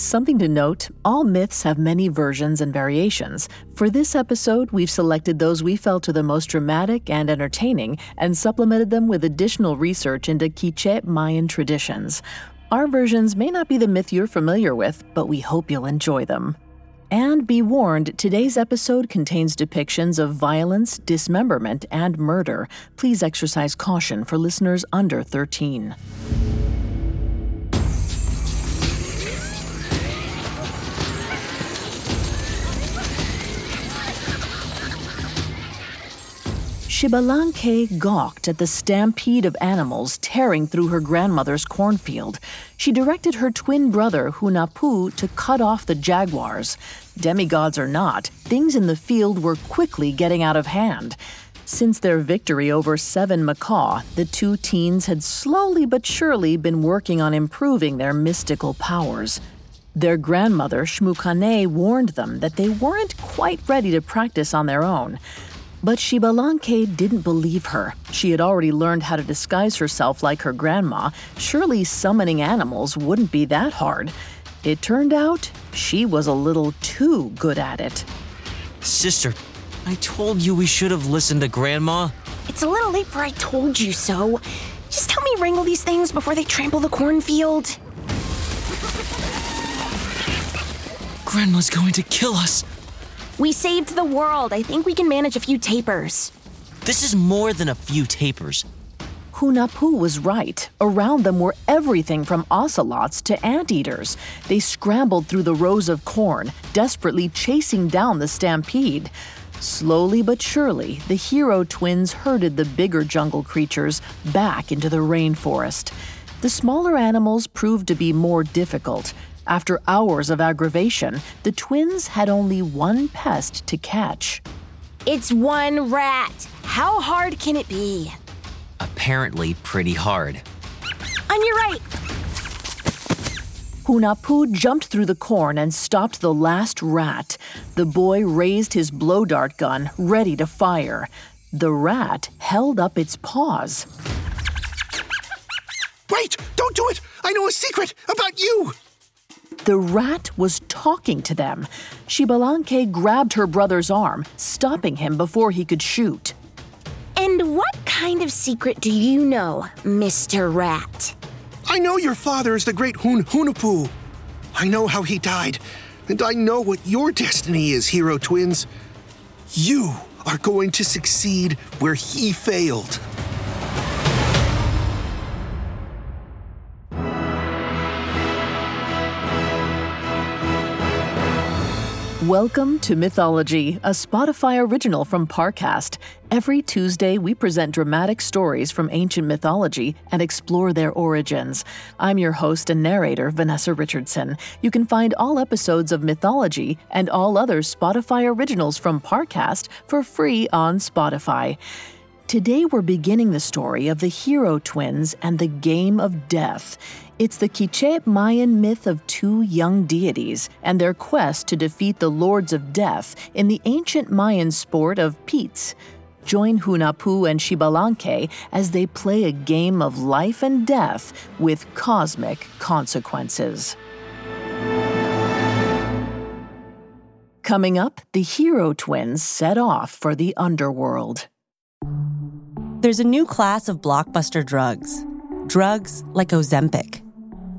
Something to note all myths have many versions and variations. For this episode, we've selected those we felt are the most dramatic and entertaining and supplemented them with additional research into Quiche Mayan traditions. Our versions may not be the myth you're familiar with, but we hope you'll enjoy them. And be warned, today's episode contains depictions of violence, dismemberment, and murder. Please exercise caution for listeners under 13. Xbalanque gawked at the stampede of animals tearing through her grandmother's cornfield. She directed her twin brother, Hunahpu, to cut off the jaguars. Demigods or not, things in the field were quickly getting out of hand. Since their victory over Seven Macaw, the two teens had slowly but surely been working on improving their mystical powers. Their grandmother, Xmucane, warned them that they weren't quite ready to practice on their own. But Xbalanque didn't believe her. She had already learned how to disguise herself like her grandma. Surely summoning animals wouldn't be that hard. It turned out she was a little too good at it. Sister, I told you we should have listened to Grandma. It's a little late for I told you so. Just help me wrangle these things before they trample the cornfield. Grandma's going to kill us. We saved the world. I think we can manage a few tapirs. This is more than a few tapirs. Hunahpu was right. Around them were everything from ocelots to anteaters. They scrambled through the rows of corn, desperately chasing down the stampede. Slowly but surely, the hero twins herded the bigger jungle creatures back into the rainforest. The smaller animals proved to be more difficult. After hours of aggravation, the twins had only one pest to catch. It's one rat. How hard can it be? Apparently, pretty hard. On your right. Hunahpu jumped through the corn and stopped the last rat. The boy raised his blow dart gun, ready to fire. The rat held up its paws. Wait! Don't do it! I know a secret about you! The rat was talking to them. Xbalanque grabbed her brother's arm, stopping him before he could shoot. And what kind of secret do you know, Mr. Rat? I know your father is the great Hun Hunahpu. I know how he died, and I know what your destiny is, Hero Twins. You are going to succeed where he failed. Welcome to Mythology, a Spotify original from Parcast. Every Tuesday, we present dramatic stories from ancient mythology and explore their origins. I'm your host and narrator, Vanessa Richardson. You can find all episodes of Mythology and all other Spotify originals from Parcast for free on Spotify. Today, we're beginning the story of the hero twins and the game of death. It's the Quiche Mayan myth of two young deities and their quest to defeat the lords of death in the ancient Mayan sport of Pitz. Join Hunahpu and Xbalanque as they play a game of life and death with cosmic consequences. Coming up, the hero twins set off for the underworld. There's a new class of blockbuster drugs. Drugs like Ozempic.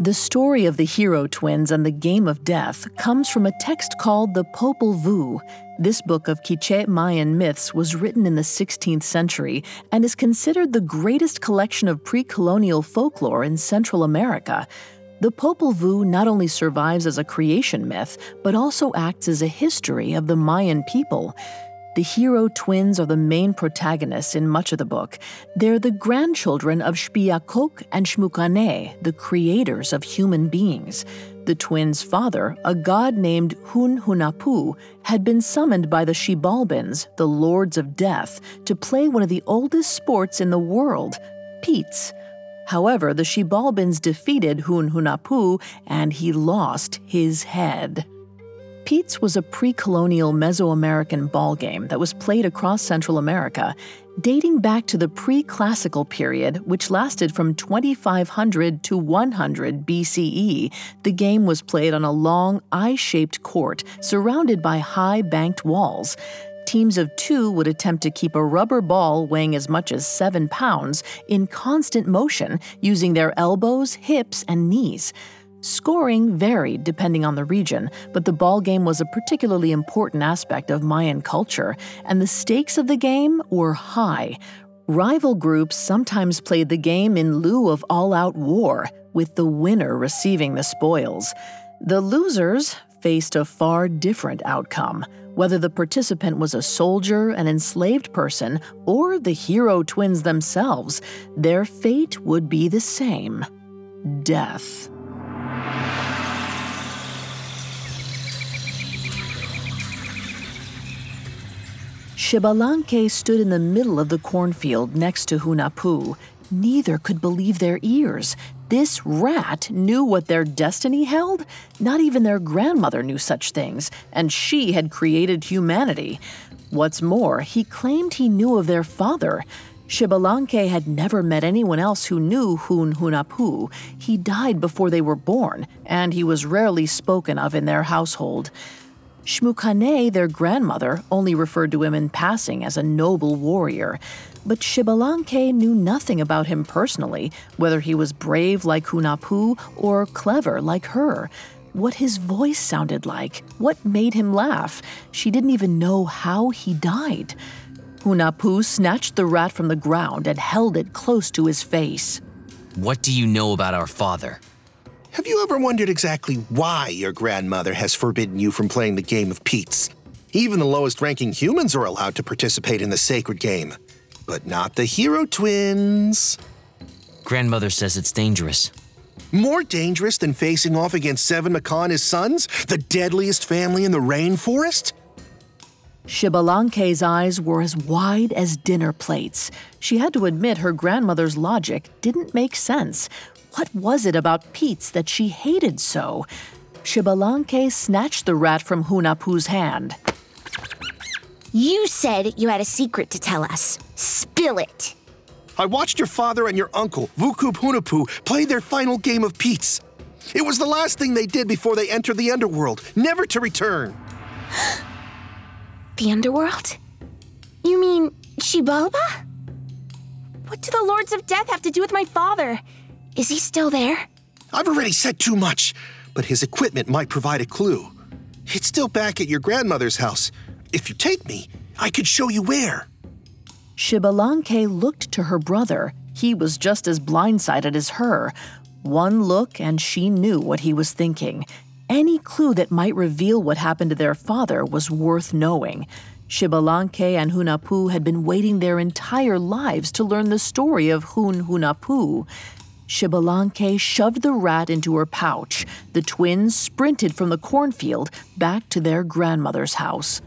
The story of the hero twins and the game of death comes from a text called the Popol Vuh. This book of Quiche Mayan myths was written in the 16th century and is considered the greatest collection of pre colonial folklore in Central America. The Popol Vuh not only survives as a creation myth, but also acts as a history of the Mayan people. The hero twins are the main protagonists in much of the book. They're the grandchildren of Xpiyacoc and Xmucane, the creators of human beings. The twins' father, a god named Hun Hunahpu, had been summoned by the Xibalbans, the lords of death, to play one of the oldest sports in the world, Pitz. However, the Xibalbans defeated Hun Hunahpu and he lost his head. Pitz was a pre colonial Mesoamerican ball game that was played across Central America, dating back to the pre classical period, which lasted from 2500 to 100 BCE. The game was played on a long, eye shaped court surrounded by high banked walls. Teams of two would attempt to keep a rubber ball weighing as much as seven pounds in constant motion using their elbows, hips, and knees. Scoring varied depending on the region, but the ball game was a particularly important aspect of Mayan culture, and the stakes of the game were high. Rival groups sometimes played the game in lieu of all out war, with the winner receiving the spoils. The losers faced a far different outcome. Whether the participant was a soldier, an enslaved person, or the hero twins themselves, their fate would be the same death. Xbalanque stood in the middle of the cornfield next to Hunahpu. Neither could believe their ears. This rat knew what their destiny held? Not even their grandmother knew such things, and she had created humanity. What's more, he claimed he knew of their father. Xbalanque had never met anyone else who knew Hun Hunahpu. He died before they were born, and he was rarely spoken of in their household. Xmucane, their grandmother, only referred to him in passing as a noble warrior. But Xbalanque knew nothing about him personally, whether he was brave like Hunahpu or clever like her. What his voice sounded like, what made him laugh. She didn't even know how he died. Hunahpu snatched the rat from the ground and held it close to his face. What do you know about our father? Have you ever wondered exactly why your grandmother has forbidden you from playing the game of Pitz? Even the lowest ranking humans are allowed to participate in the sacred game, but not the hero twins. Grandmother says it's dangerous. More dangerous than facing off against Seven Macaw and his sons, the deadliest family in the rainforest? Xbalanque's eyes were as wide as dinner plates. She had to admit her grandmother's logic didn't make sense. What was it about Pitz that she hated so? Xbalanque snatched the rat from Hunahpu's hand. You said you had a secret to tell us. Spill it. I watched your father and your uncle, Vucub Hunahpu, play their final game of Pitz. It was the last thing they did before they entered the underworld, never to return. the underworld? You mean Xibalba? What do the Lords of Death have to do with my father? Is he still there? I've already said too much, but his equipment might provide a clue. It's still back at your grandmother's house. If you take me, I could show you where. Xbalanque looked to her brother. He was just as blindsided as her. One look, and she knew what he was thinking. Any clue that might reveal what happened to their father was worth knowing. Xbalanque and Hunahpu had been waiting their entire lives to learn the story of Hun Hunahpu. Xbalanque shoved the rat into her pouch. The twins sprinted from the cornfield back to their grandmother's house.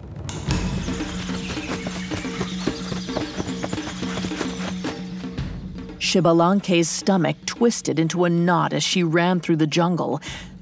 Xbalanque's stomach twisted into a knot as she ran through the jungle.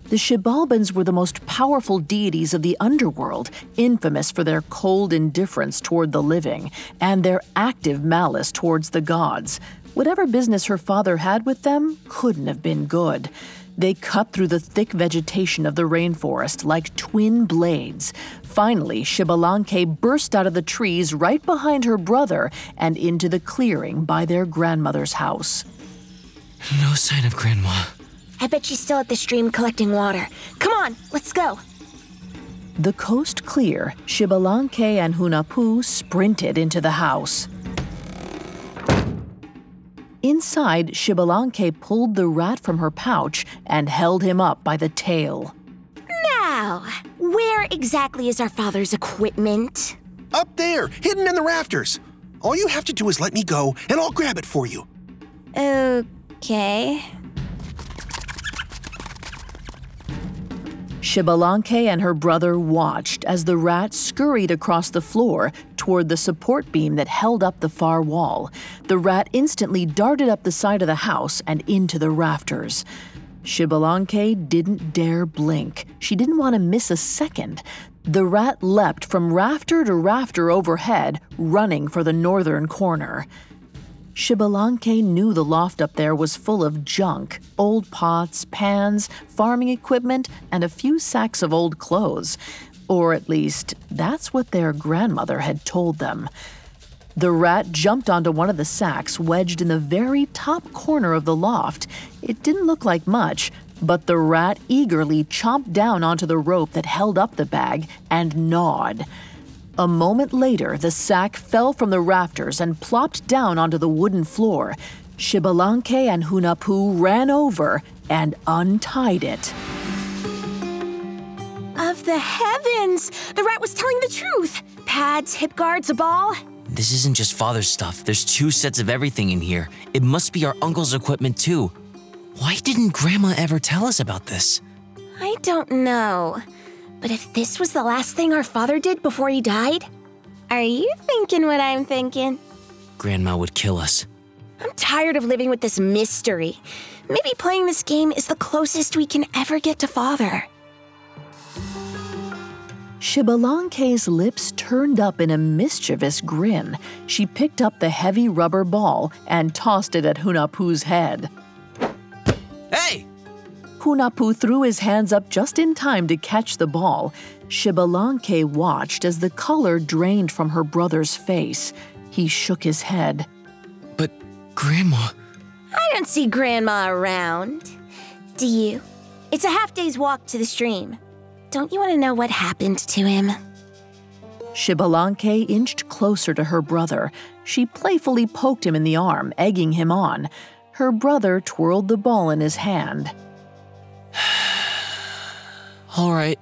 The Xibalbans were the most powerful deities of the underworld, infamous for their cold indifference toward the living and their active malice towards the gods. Whatever business her father had with them couldn't have been good. They cut through the thick vegetation of the rainforest like twin blades. Finally, Xbalanque burst out of the trees right behind her brother and into the clearing by their grandmother's house. No sign of Grandma. I bet she's still at the stream collecting water. Come on, let's go. The coast clear, Xbalanque and Hunahpu sprinted into the house. Inside, Xbalanque pulled the rat from her pouch and held him up by the tail. Now, where exactly is our father's equipment? Up there, hidden in the rafters. All you have to do is let me go, and I'll grab it for you. Okay. Xbalanque and her brother watched as the rat scurried across the floor toward the support beam that held up the far wall. The rat instantly darted up the side of the house and into the rafters. Xbalanque didn't dare blink. She didn't want to miss a second. The rat leapt from rafter to rafter overhead, running for the northern corner. Xbalanque knew the loft up there was full of junk old pots, pans, farming equipment, and a few sacks of old clothes. Or at least, that's what their grandmother had told them. The rat jumped onto one of the sacks wedged in the very top corner of the loft. It didn't look like much, but the rat eagerly chomped down onto the rope that held up the bag and gnawed. A moment later, the sack fell from the rafters and plopped down onto the wooden floor. Xbalanque and Hunahpu ran over and untied it. Of the heavens! The rat was telling the truth! Pads, hip guards, a ball. This isn't just father's stuff. There's two sets of everything in here. It must be our uncle's equipment, too. Why didn't Grandma ever tell us about this? I don't know. But if this was the last thing our father did before he died, are you thinking what I'm thinking? Grandma would kill us. I'm tired of living with this mystery. Maybe playing this game is the closest we can ever get to father. Xbalanque's lips turned up in a mischievous grin. She picked up the heavy rubber ball and tossed it at Hunahpu's head. Hey! Hunahpu threw his hands up just in time to catch the ball. Xbalanque watched as the color drained from her brother's face. He shook his head. But, Grandma. I don't see Grandma around. Do you? It's a half day's walk to the stream. Don't you want to know what happened to him? Xbalanque inched closer to her brother. She playfully poked him in the arm, egging him on. Her brother twirled the ball in his hand. All right.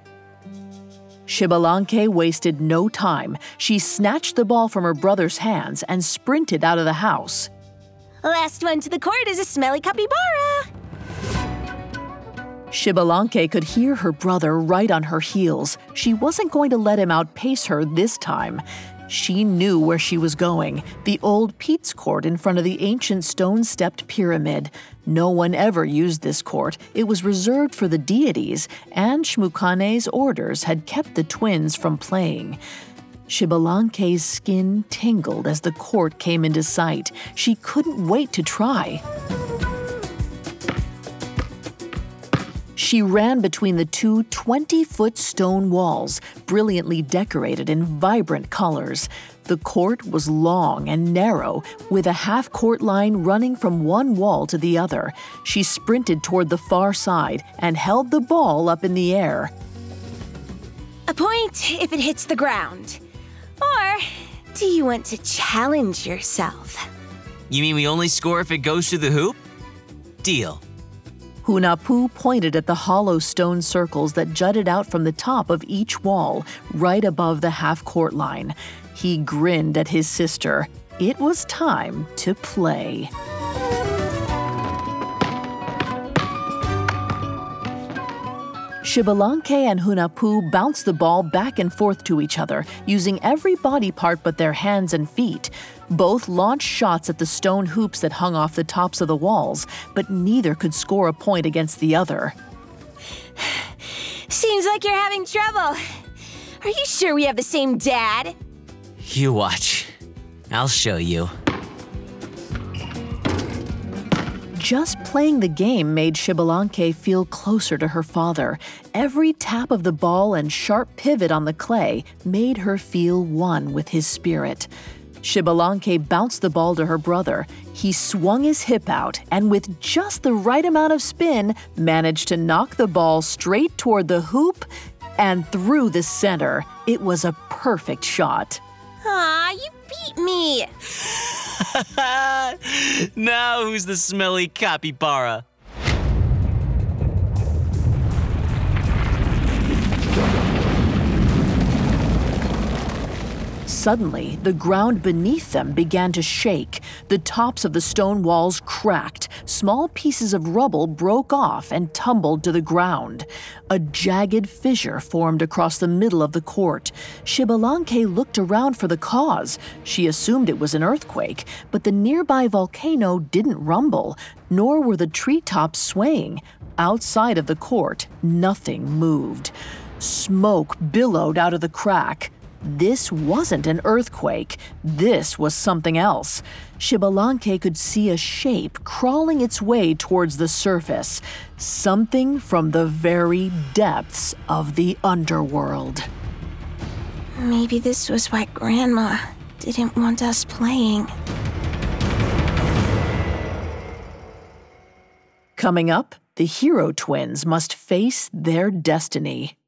Xbalanque wasted no time. She snatched the ball from her brother's hands and sprinted out of the house. Last one to the court is a smelly capybara. Xbalanque could hear her brother right on her heels. She wasn't going to let him outpace her this time. She knew where she was going the old Pitz court in front of the ancient stone stepped pyramid. No one ever used this court. It was reserved for the deities, and Xmucane's orders had kept the twins from playing. Xbalanque's skin tingled as the court came into sight. She couldn't wait to try. She ran between the two 20 foot stone walls, brilliantly decorated in vibrant colors. The court was long and narrow, with a half court line running from one wall to the other. She sprinted toward the far side and held the ball up in the air. A point if it hits the ground. Or do you want to challenge yourself? You mean we only score if it goes through the hoop? Deal. Hunahpu pointed at the hollow stone circles that jutted out from the top of each wall, right above the half court line. He grinned at his sister. It was time to play. Xbalanque and Hunahpu bounced the ball back and forth to each other, using every body part but their hands and feet. Both launched shots at the stone hoops that hung off the tops of the walls, but neither could score a point against the other. Seems like you're having trouble. Are you sure we have the same dad? You watch. I'll show you. Just playing the game made Xbalanque feel closer to her father. Every tap of the ball and sharp pivot on the clay made her feel one with his spirit. Xbalanque bounced the ball to her brother. He swung his hip out and, with just the right amount of spin, managed to knock the ball straight toward the hoop and through the center. It was a perfect shot. Aw, you beat me! now who's the smelly capybara? Suddenly, the ground beneath them began to shake. The tops of the stone walls cracked. Small pieces of rubble broke off and tumbled to the ground. A jagged fissure formed across the middle of the court. Xbalanque looked around for the cause. She assumed it was an earthquake, but the nearby volcano didn't rumble, nor were the treetops swaying. Outside of the court, nothing moved. Smoke billowed out of the crack. This wasn't an earthquake. This was something else. Xbalanque could see a shape crawling its way towards the surface. Something from the very depths of the underworld. Maybe this was why Grandma didn't want us playing. Coming up, the hero twins must face their destiny.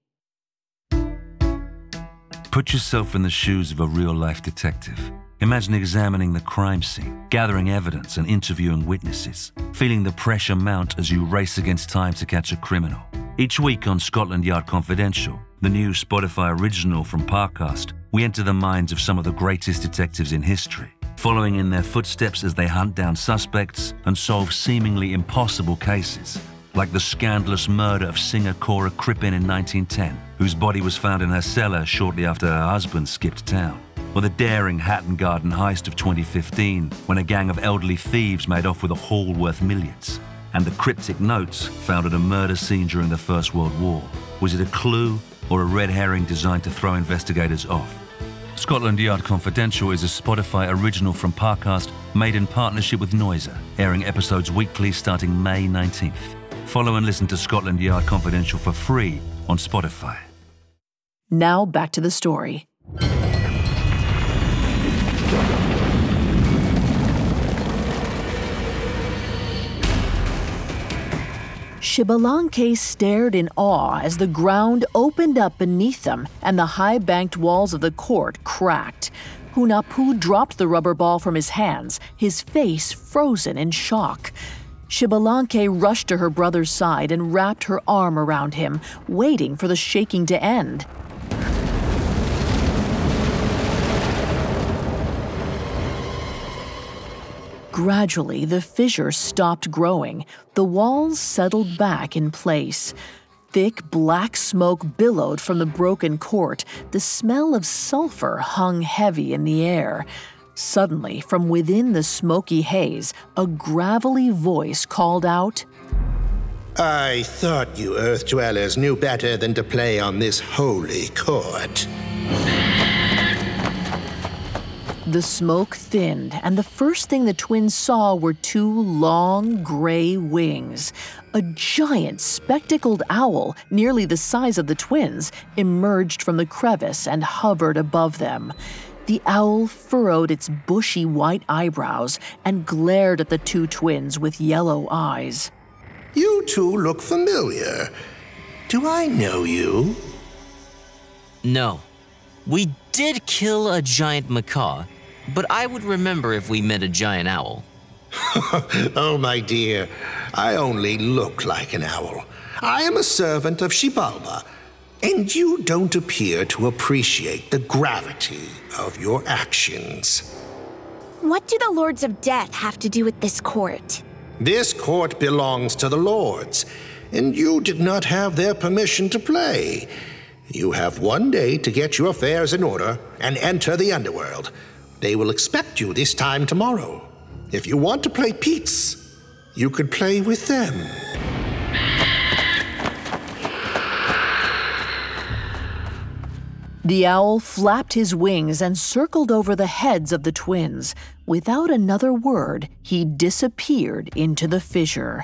Put yourself in the shoes of a real life detective. Imagine examining the crime scene, gathering evidence, and interviewing witnesses, feeling the pressure mount as you race against time to catch a criminal. Each week on Scotland Yard Confidential, the new Spotify original from Parcast, we enter the minds of some of the greatest detectives in history, following in their footsteps as they hunt down suspects and solve seemingly impossible cases like the scandalous murder of singer Cora Crippen in 1910, whose body was found in her cellar shortly after her husband skipped town. Or the daring Hatton Garden heist of 2015, when a gang of elderly thieves made off with a haul worth millions. And the cryptic notes found at a murder scene during the First World War. Was it a clue or a red herring designed to throw investigators off? Scotland Yard Confidential is a Spotify original from Parcast made in partnership with Noiser, airing episodes weekly starting May 19th. Follow and listen to Scotland Yard Confidential for free on Spotify. Now back to the story. Xbalanque stared in awe as the ground opened up beneath them and the high banked walls of the court cracked. Hunahpu dropped the rubber ball from his hands, his face frozen in shock. Xbalanque rushed to her brother's side and wrapped her arm around him, waiting for the shaking to end. Gradually, the fissure stopped growing. The walls settled back in place. Thick black smoke billowed from the broken court. The smell of sulfur hung heavy in the air. Suddenly, from within the smoky haze, a gravelly voice called out, I thought you Earth Dwellers knew better than to play on this holy court. The smoke thinned, and the first thing the twins saw were two long gray wings. A giant spectacled owl, nearly the size of the twins, emerged from the crevice and hovered above them. The owl furrowed its bushy white eyebrows and glared at the two twins with yellow eyes. You two look familiar. Do I know you? No. We did kill a giant macaw, but I would remember if we met a giant owl. oh, my dear, I only look like an owl. I am a servant of Xibalba, and you don't appear to appreciate the gravity of your actions. What do the Lords of Death have to do with this court? This court belongs to the Lords, and you did not have their permission to play. You have one day to get your affairs in order and enter the underworld. They will expect you this time tomorrow. If you want to play Pitz, you could play with them. The owl flapped his wings and circled over the heads of the twins. Without another word, he disappeared into the fissure.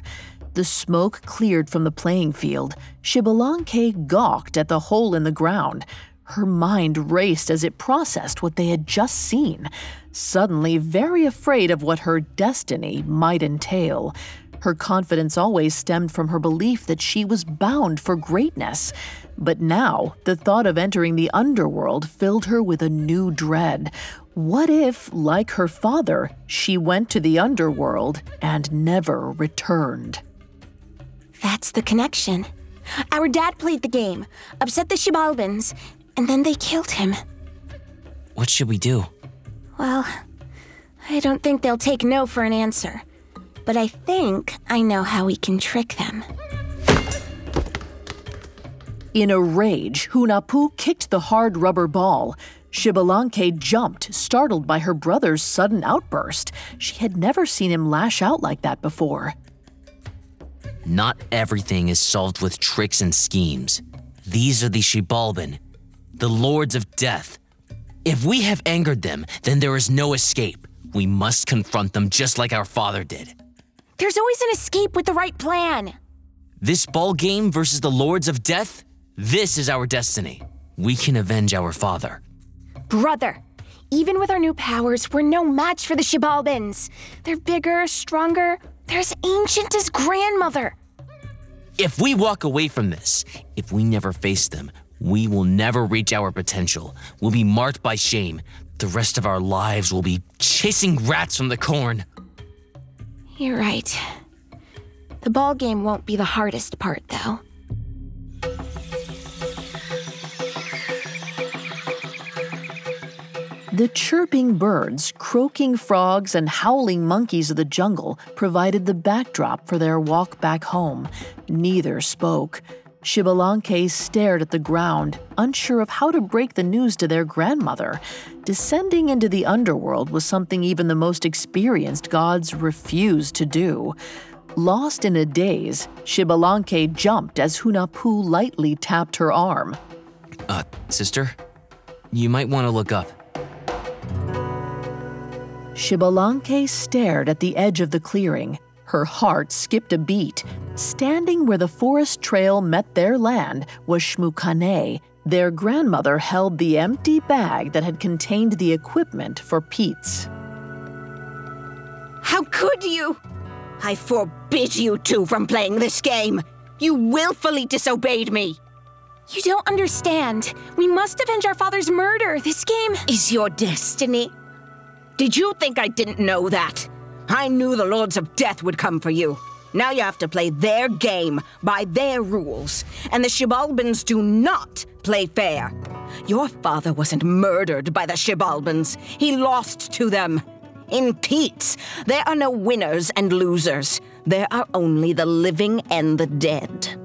The smoke cleared from the playing field. Xbalanque gawked at the hole in the ground. Her mind raced as it processed what they had just seen, suddenly very afraid of what her destiny might entail. Her confidence always stemmed from her belief that she was bound for greatness. But now, the thought of entering the underworld filled her with a new dread. What if, like her father, she went to the underworld and never returned? That's the connection. Our dad played the game, upset the Xibalbans, and then they killed him. What should we do? Well, I don't think they'll take no for an answer. But I think I know how we can trick them. In a rage, Hunahpu kicked the hard rubber ball. Xbalanque jumped, startled by her brother's sudden outburst. She had never seen him lash out like that before. Not everything is solved with tricks and schemes. These are the Xibalban, the Lords of Death. If we have angered them, then there is no escape. We must confront them just like our father did. There's always an escape with the right plan. This ball game versus the Lords of Death, this is our destiny. We can avenge our father. Brother, even with our new powers, we're no match for the Xibalbans. They're bigger, stronger. They're as ancient as grandmother. If we walk away from this, if we never face them, we will never reach our potential. We'll be marked by shame. The rest of our lives will be chasing rats from the corn. You're right. The ball game won't be the hardest part, though. The chirping birds, croaking frogs, and howling monkeys of the jungle provided the backdrop for their walk back home. Neither spoke. Xbalanque stared at the ground, unsure of how to break the news to their grandmother. Descending into the underworld was something even the most experienced gods refused to do. Lost in a daze, Xbalanque jumped as Hunahpu lightly tapped her arm. Uh, sister? You might want to look up. Xbalanque stared at the edge of the clearing. Her heart skipped a beat. Standing where the forest trail met their land was Xmucane. Their grandmother held the empty bag that had contained the equipment for Pitz. How could you? I forbid you two from playing this game. You willfully disobeyed me. You don't understand. We must avenge our father's murder. This game is your destiny. Did you think I didn't know that? I knew the Lords of Death would come for you. Now you have to play their game by their rules, and the Xibalbans do not play fair. Your father wasn't murdered by the Xibalbans, he lost to them. In Pitz, there are no winners and losers. There are only the living and the dead.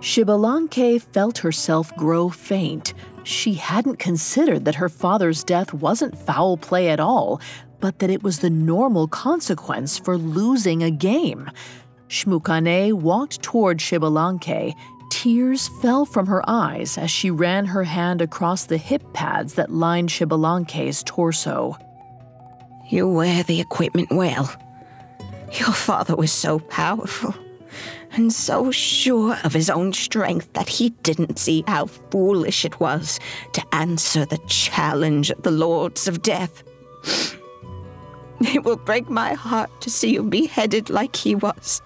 Xbalanque felt herself grow faint. She hadn't considered that her father's death wasn't foul play at all, but that it was the normal consequence for losing a game. Xmucane walked toward Xbalanque. Tears fell from her eyes as she ran her hand across the hip pads that lined Xbalanque's torso. You wear the equipment well. Your father was so powerful and so sure of his own strength that he didn't see how foolish it was to answer the challenge of the Lords of Death. It will break my heart to see you beheaded like he was.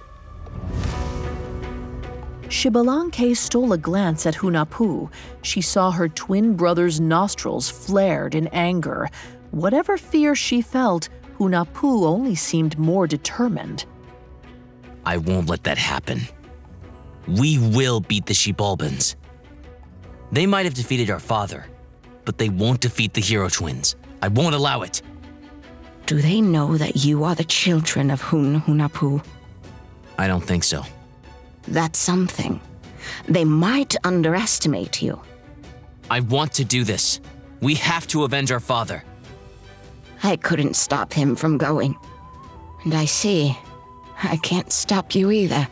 Xbalanque stole a glance at Hunahpu. She saw her twin brother's nostrils flared in anger. Whatever fear she felt, Hunahpu only seemed more determined. I won't let that happen. We will beat the Xibalbans. They might have defeated our father, but they won't defeat the Hero Twins. I won't allow it. Do they know that you are the children of Hun Hunahpu? I don't think so. That's something. They might underestimate you. I want to do this. We have to avenge our father. I couldn't stop him from going. And I see I can't stop you either.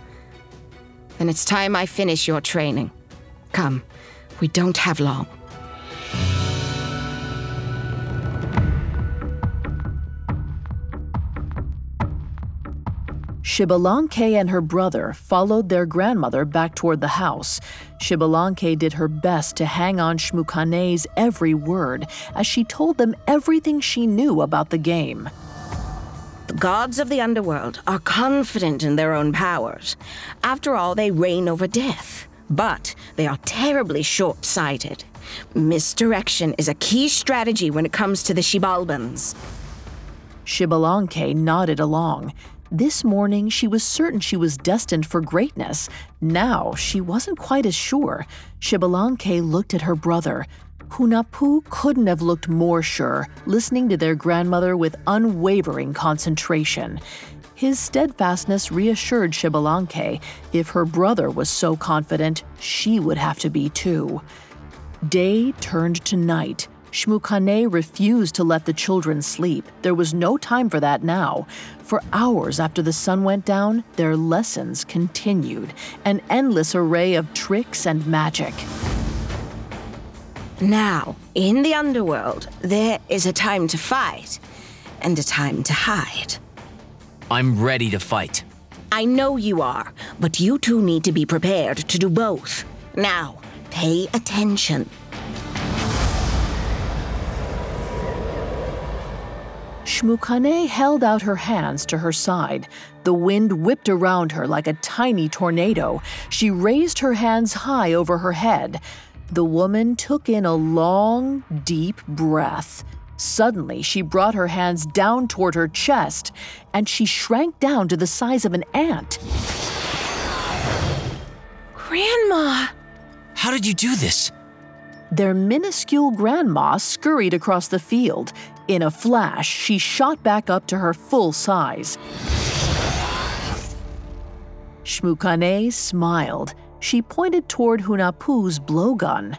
Then it's time I finish your training. Come, we don't have long. Xbalanque and her brother followed their grandmother back toward the house. Xbalanque did her best to hang on Xmucane's every word as she told them everything she knew about the game. The gods of the underworld are confident in their own powers. After all, they reign over death. But they are terribly short sighted. Misdirection is a key strategy when it comes to the Xibalbans. Xbalanque nodded along. This morning, she was certain she was destined for greatness. Now, she wasn't quite as sure. Xbalanque looked at her brother. Hunahpu couldn't have looked more sure, listening to their grandmother with unwavering concentration. His steadfastness reassured Xbalanque. If her brother was so confident, she would have to be too. Day turned to night. Xmucane refused to let the children sleep. There was no time for that now. For hours after the sun went down, their lessons continued, an endless array of tricks and magic. Now, in the underworld, there is a time to fight and a time to hide. I'm ready to fight. I know you are, but you two need to be prepared to do both. Now, pay attention. Xmucane held out her hands to her side. The wind whipped around her like a tiny tornado. She raised her hands high over her head. The woman took in a long, deep breath. Suddenly, she brought her hands down toward her chest, and she shrank down to the size of an ant. Grandma! How did you do this? Their minuscule grandma scurried across the field. In a flash, she shot back up to her full size. Xmucane smiled. She pointed toward Hunahpu's blowgun.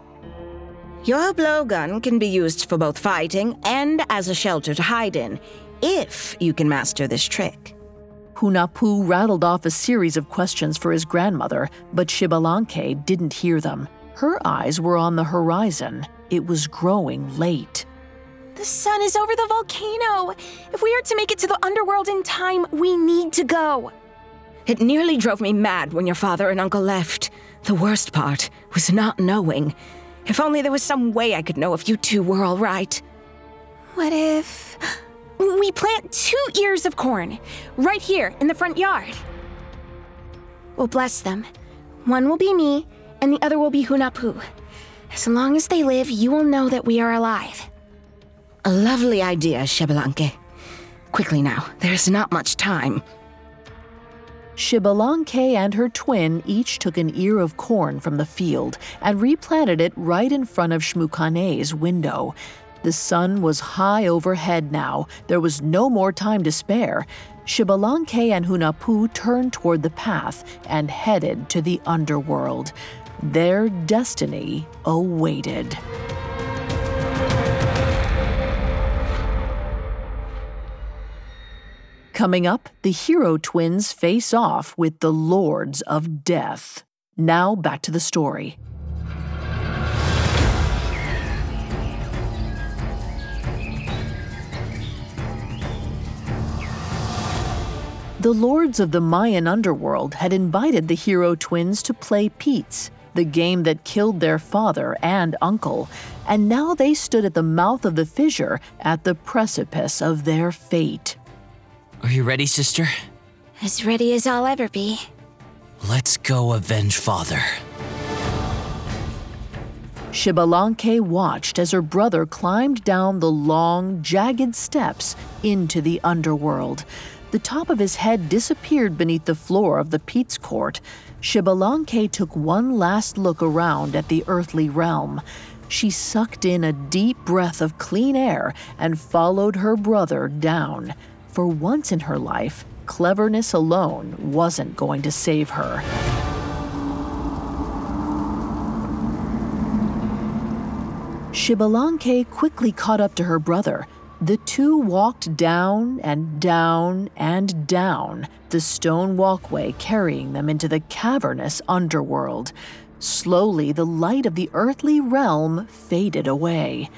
Your blowgun can be used for both fighting and as a shelter to hide in, if you can master this trick. Hunahpu rattled off a series of questions for his grandmother, but Xbalanque didn't hear them. Her eyes were on the horizon. It was growing late. The sun is over the volcano. If we are to make it to the underworld in time, we need to go. It nearly drove me mad when your father and uncle left. The worst part was not knowing. If only there was some way I could know if you two were all right. What if we plant two ears of corn right here in the front yard? We'll bless them. One will be me, and the other will be Hunahpu. As long as they live, you will know that we are alive. A lovely idea, Xbalanque. Quickly now, there's not much time. Xbalanque and her twin each took an ear of corn from the field and replanted it right in front of Xmucane's window. The sun was high overhead now. There was no more time to spare. Xbalanque and Hunahpu turned toward the path and headed to the underworld. Their destiny awaited. Coming up, the hero twins face off with the Lords of Death. Now back to the story. The lords of the Mayan underworld had invited the hero twins to play Pitz, the game that killed their father and uncle, and now they stood at the mouth of the fissure at the precipice of their fate. Are you ready, sister? As ready as I'll ever be. Let's go avenge father. Xbalanque watched as her brother climbed down the long, jagged steps into the underworld. The top of his head disappeared beneath the floor of the Pitz court. Xbalanque took one last look around at the earthly realm. She sucked in a deep breath of clean air and followed her brother down. For once in her life, cleverness alone wasn't going to save her. Xbalanque quickly caught up to her brother. The two walked down and down and down the stone walkway carrying them into the cavernous underworld. Slowly, the light of the earthly realm faded away.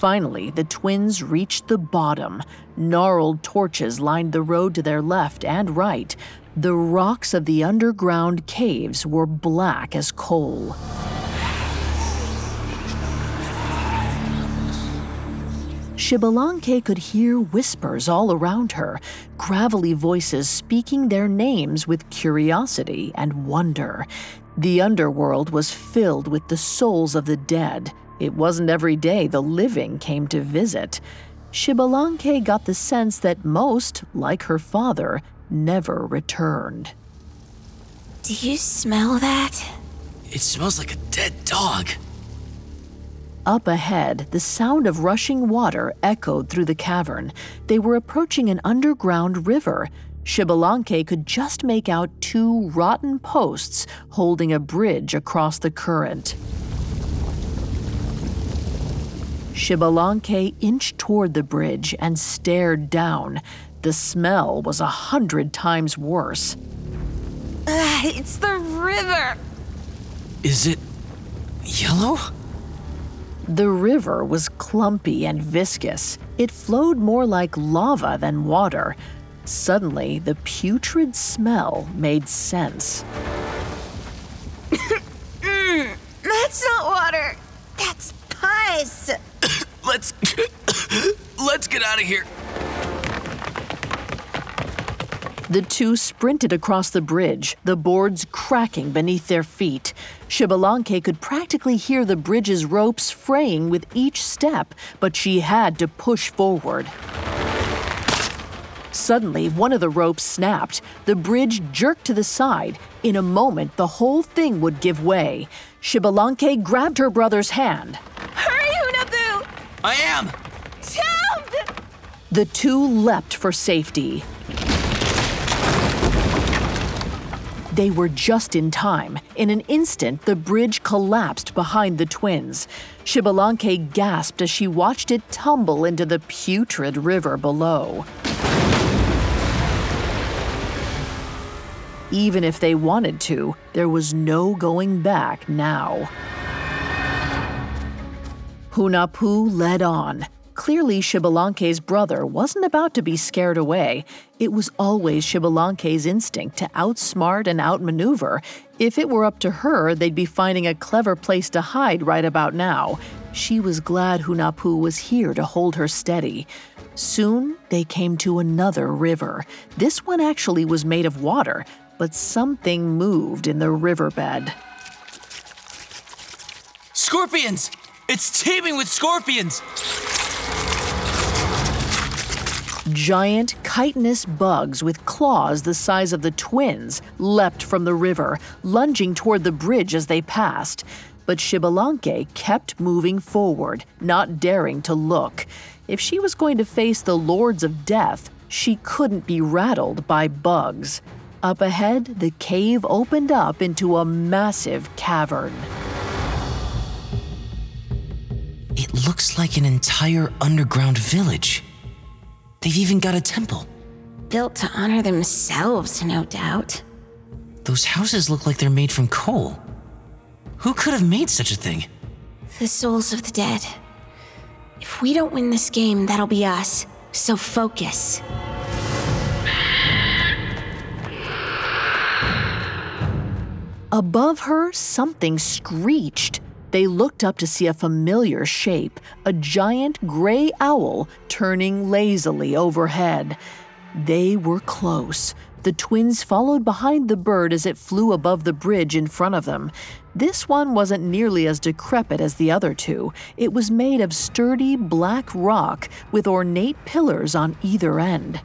Finally, the twins reached the bottom. Gnarled torches lined the road to their left and right. The rocks of the underground caves were black as coal. Xbalanque could hear whispers all around her, gravelly voices speaking their names with curiosity and wonder. The underworld was filled with the souls of the dead. It wasn't every day the living came to visit. Xbalanque got the sense that most, like her father, never returned. Do you smell that? It smells like a dead dog. Up ahead, the sound of rushing water echoed through the cavern. They were approaching an underground river. Xbalanque could just make out two rotten posts holding a bridge across the current. Xbalanque inched toward the bridge and stared down. The smell was a hundred times worse. Uh, it's the river. Is it yellow? The river was clumpy and viscous. It flowed more like lava than water. Suddenly, the putrid smell made sense. mm, that's not water. That's pus. Let's let's get out of here. The two sprinted across the bridge, the boards cracking beneath their feet. Xbalanque could practically hear the bridge's ropes fraying with each step, but she had to push forward. Suddenly, one of the ropes snapped. The bridge jerked to the side. In a moment, the whole thing would give way. Xbalanque grabbed her brother's hand. Hurry, Hunahpu! I am! Jump! The two leapt for safety. They were just in time. In an instant, the bridge collapsed behind the twins. Xbalanque gasped as she watched it tumble into the putrid river below. Even if they wanted to, there was no going back now. Hunahpu led on. Clearly, Xbalanque's brother wasn't about to be scared away. It was always Xbalanque's instinct to outsmart and outmaneuver. If it were up to her, they'd be finding a clever place to hide right about now. She was glad Hunahpu was here to hold her steady. Soon, they came to another river. This one actually was made of water, but something moved in the riverbed. Scorpions! It's teeming with scorpions! Giant chitinous bugs with claws the size of the twins leapt from the river, lunging toward the bridge as they passed. But Xbalanque kept moving forward, not daring to look. If she was going to face the Lords of Death, she couldn't be rattled by bugs. Up ahead, the cave opened up into a massive cavern. It looks like an entire underground village. They've even got a temple. Built to honor themselves, no doubt. Those houses look like they're made from coal. Who could have made such a thing? The souls of the dead. If we don't win this game, that'll be us. So focus. Above her, something screeched. They looked up to see a familiar shape, a giant gray owl turning lazily overhead. They were close. The twins followed behind the bird as it flew above the bridge in front of them. This one wasn't nearly as decrepit as the other two. It was made of sturdy black rock with ornate pillars on either end.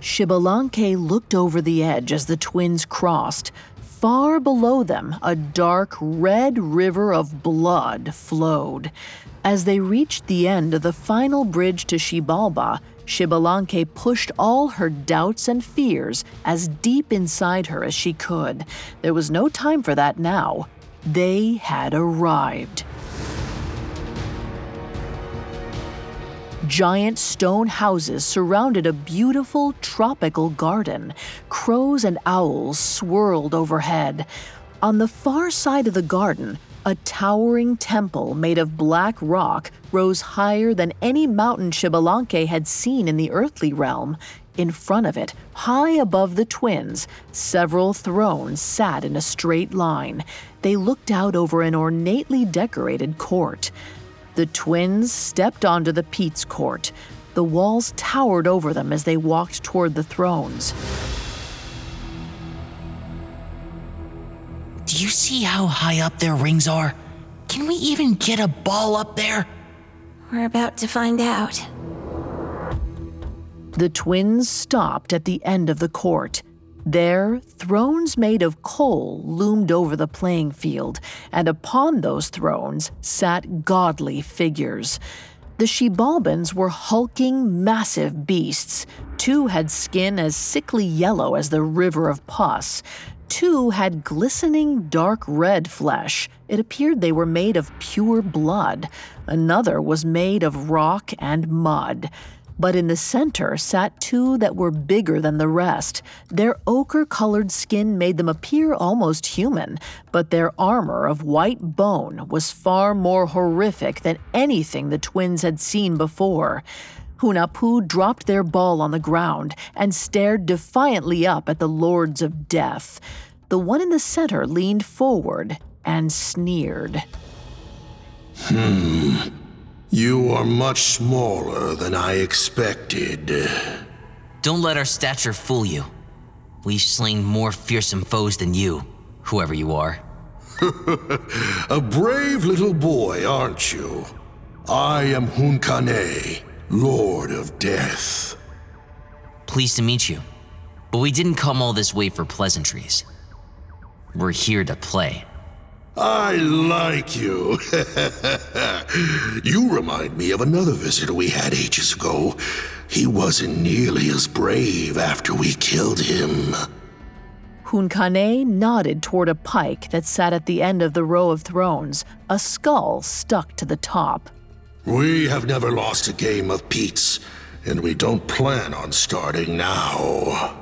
Xbalanque looked over the edge as the twins crossed. Far below them, a dark red river of blood flowed. As they reached the end of the final bridge to Xibalba, Xbalanque pushed all her doubts and fears as deep inside her as she could. There was no time for that now. They had arrived. Giant stone houses surrounded a beautiful tropical garden. Crows and owls swirled overhead. On the far side of the garden, a towering temple made of black rock rose higher than any mountain Xbalanque had seen in the earthly realm. In front of it, high above the twins, several thrones sat in a straight line. They looked out over an ornately decorated court. The twins stepped onto the Pitz court. The walls towered over them as they walked toward the thrones. Do you see how high up their rings are? Can we even get a ball up there? We're about to find out. The twins stopped at the end of the court. There, thrones made of coal loomed over the playing field, and upon those thrones sat godly figures. The Xibalbans were hulking, massive beasts. Two had skin as sickly yellow as the river of pus. Two had glistening dark red flesh. It appeared they were made of pure blood. Another was made of rock and mud. But in the center sat two that were bigger than the rest. Their ochre colored skin made them appear almost human, but their armor of white bone was far more horrific than anything the twins had seen before. Hunahpu dropped their ball on the ground and stared defiantly up at the Lords of Death. The one in the center leaned forward and sneered. Hmm. You are much smaller than I expected. Don't let our stature fool you. We've slain more fearsome foes than you, whoever you are. A brave little boy, aren't you? I am Hunkane, Lord of Death. Pleased to meet you. But we didn't come all this way for pleasantries. We're here to play. I like you. you remind me of another visitor we had ages ago. He wasn't nearly as brave after we killed him. Hunkane nodded toward a pike that sat at the end of the row of thrones, a skull stuck to the top. We have never lost a game of Pitz, and we don't plan on starting now.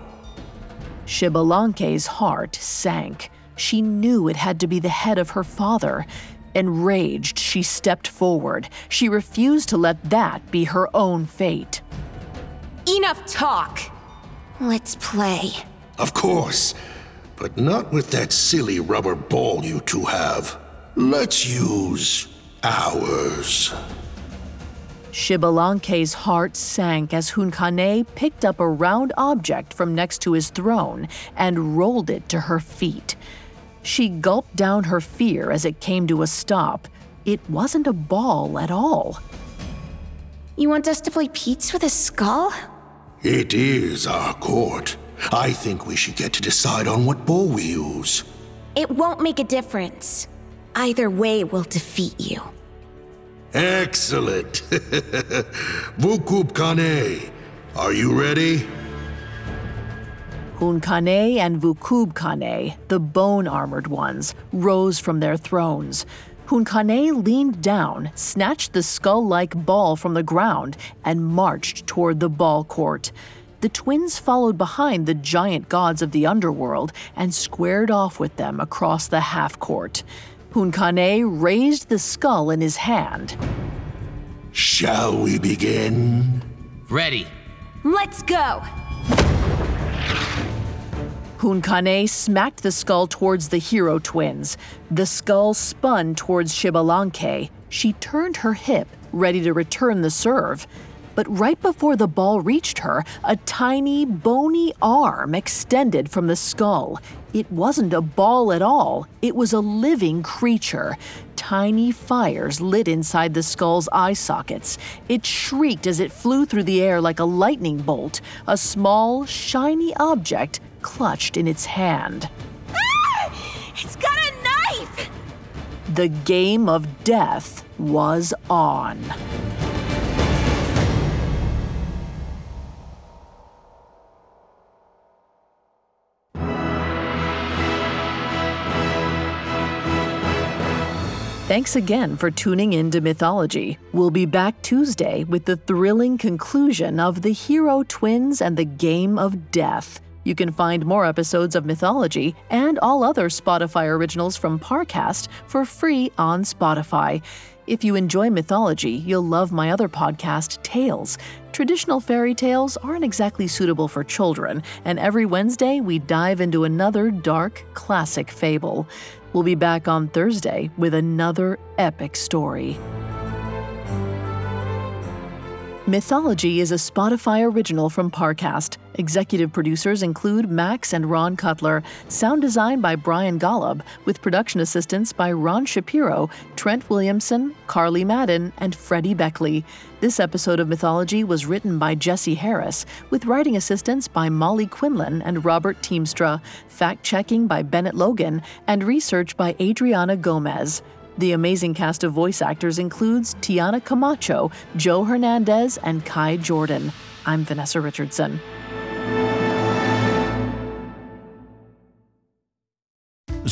Xbalanque's heart sank. She knew it had to be the head of her father. Enraged, she stepped forward. She refused to let that be her own fate. Enough talk. Let's play. Of course, but not with that silly rubber ball you two have. Let's use ours. Xbalanque's heart sank as Hunkane picked up a round object from next to his throne and rolled it to her feet. She gulped down her fear as it came to a stop. It wasn't a ball at all. You want us to play Pitz with a skull? It is our court. I think we should get to decide on what ball we use. It won't make a difference. Either way will defeat you. Excellent. Vucub Kane, are you ready? Hunkane and Vucub Kane, the bone armored ones, rose from their thrones. Hunkane leaned down, snatched the skull like ball from the ground, and marched toward the ball court. The twins followed behind the giant gods of the underworld and squared off with them across the half court. Hunkane raised the skull in his hand. Shall we begin? Ready. Let's go! Hunkane smacked the skull towards the hero twins. The skull spun towards Xbalanque. She turned her hip, ready to return the serve. But right before the ball reached her, a tiny, bony arm extended from the skull. It wasn't a ball at all, it was a living creature. Tiny fires lit inside the skull's eye sockets. It shrieked as it flew through the air like a lightning bolt, a small, shiny object clutched in its hand. Ah! It's got a knife! The game of death was on. Thanks again for tuning in to Mythology. We'll be back Tuesday with the thrilling conclusion of The Hero Twins and the Game of Death. You can find more episodes of Mythology and all other Spotify originals from Parcast for free on Spotify. If you enjoy mythology, you'll love my other podcast, Tales. Traditional fairy tales aren't exactly suitable for children, and every Wednesday we dive into another dark, classic fable. We'll be back on Thursday with another epic story. Mythology is a Spotify original from Parcast. Executive producers include Max and Ron Cutler, sound design by Brian Golub, with production assistance by Ron Shapiro, Trent Williamson, Carly Madden, and Freddie Beckley. This episode of Mythology was written by Jesse Harris, with writing assistance by Molly Quinlan and Robert Teamstra, fact checking by Bennett Logan, and research by Adriana Gomez. The amazing cast of voice actors includes Tiana Camacho, Joe Hernandez, and Kai Jordan. I'm Vanessa Richardson.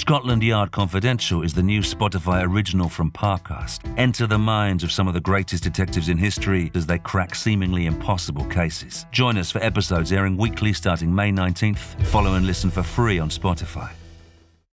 Scotland Yard Confidential is the new Spotify original from Parcast. Enter the minds of some of the greatest detectives in history as they crack seemingly impossible cases. Join us for episodes airing weekly starting May 19th. Follow and listen for free on Spotify.